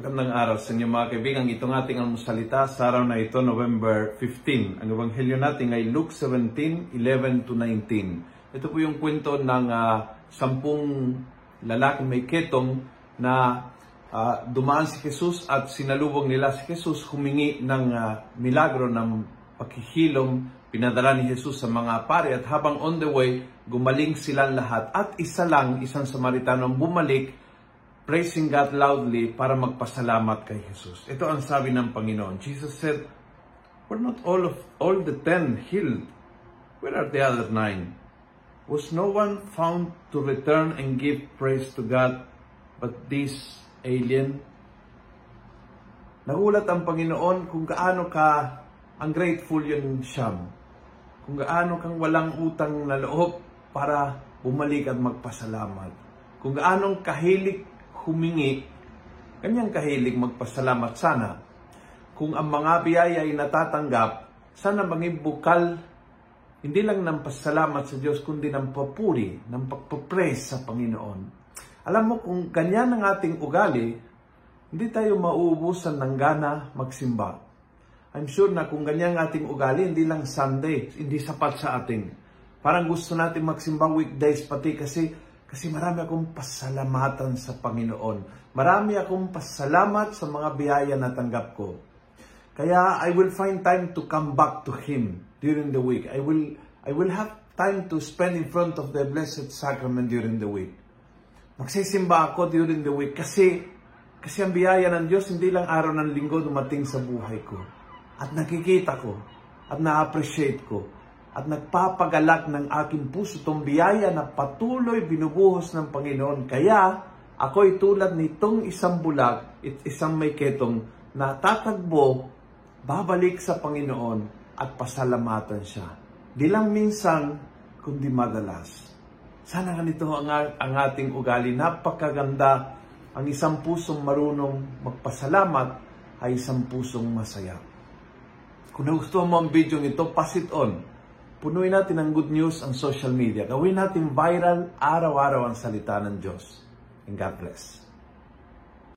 Magandang araw sa inyo mga kaibigan. Itong ating almusalita sa araw na ito, November 15. Ang ebanghelyo natin ay Luke 17, 11 to 19. Ito po yung kwento ng ah, sampung lalaking may ketong na ah, dumaan si Jesus at sinalubong nila si Jesus humingi ng ah, milagro ng pakihilom pinadala ni Jesus sa mga pari at habang on the way, gumaling silang lahat at isa lang, isang Samaritano ang bumalik praising God loudly para magpasalamat kay Jesus. Ito ang sabi ng Panginoon. Jesus said, Were not all of all the ten healed? Where are the other nine? Was no one found to return and give praise to God but this alien? Nagulat ang Panginoon kung gaano ka ang grateful yun siyam. Kung gaano kang walang utang na loob para bumalik at magpasalamat. Kung gaanong kahilig humingi, kanyang kahilig magpasalamat sana. Kung ang mga biyaya ay natatanggap, sana maging bukal hindi lang ng pasalamat sa Diyos, kundi ng papuri, ng pagpapraise sa Panginoon. Alam mo, kung ganyan ang ating ugali, hindi tayo mauubusan ng gana magsimba. I'm sure na kung ganyan ang ating ugali, hindi lang Sunday, hindi sapat sa ating. Parang gusto natin magsimba weekdays pati kasi kasi marami akong pasalamatan sa Panginoon. Marami akong pasalamat sa mga biyaya na tanggap ko. Kaya I will find time to come back to Him during the week. I will, I will have time to spend in front of the Blessed Sacrament during the week. Magsisimba ako during the week kasi kasi ang biyaya ng Diyos hindi lang araw ng linggo dumating sa buhay ko. At nakikita ko at na-appreciate ko at nagpapagalak ng aking puso itong biyaya na patuloy binubuhos ng Panginoon. Kaya ako'y tulad nitong isang bulag, isang may ketong na tatagbo, babalik sa Panginoon at pasalamatan siya. Di lang minsan, kundi madalas. Sana ganito ang, ang ating ugali. Napakaganda. Ang isang pusong marunong magpasalamat ay isang pusong masaya. Kung nagustuhan mo ang video ito, pass it on. Punuin natin ng good news ang social media. Gawin natin viral araw-araw ang salita ng Diyos. And God bless.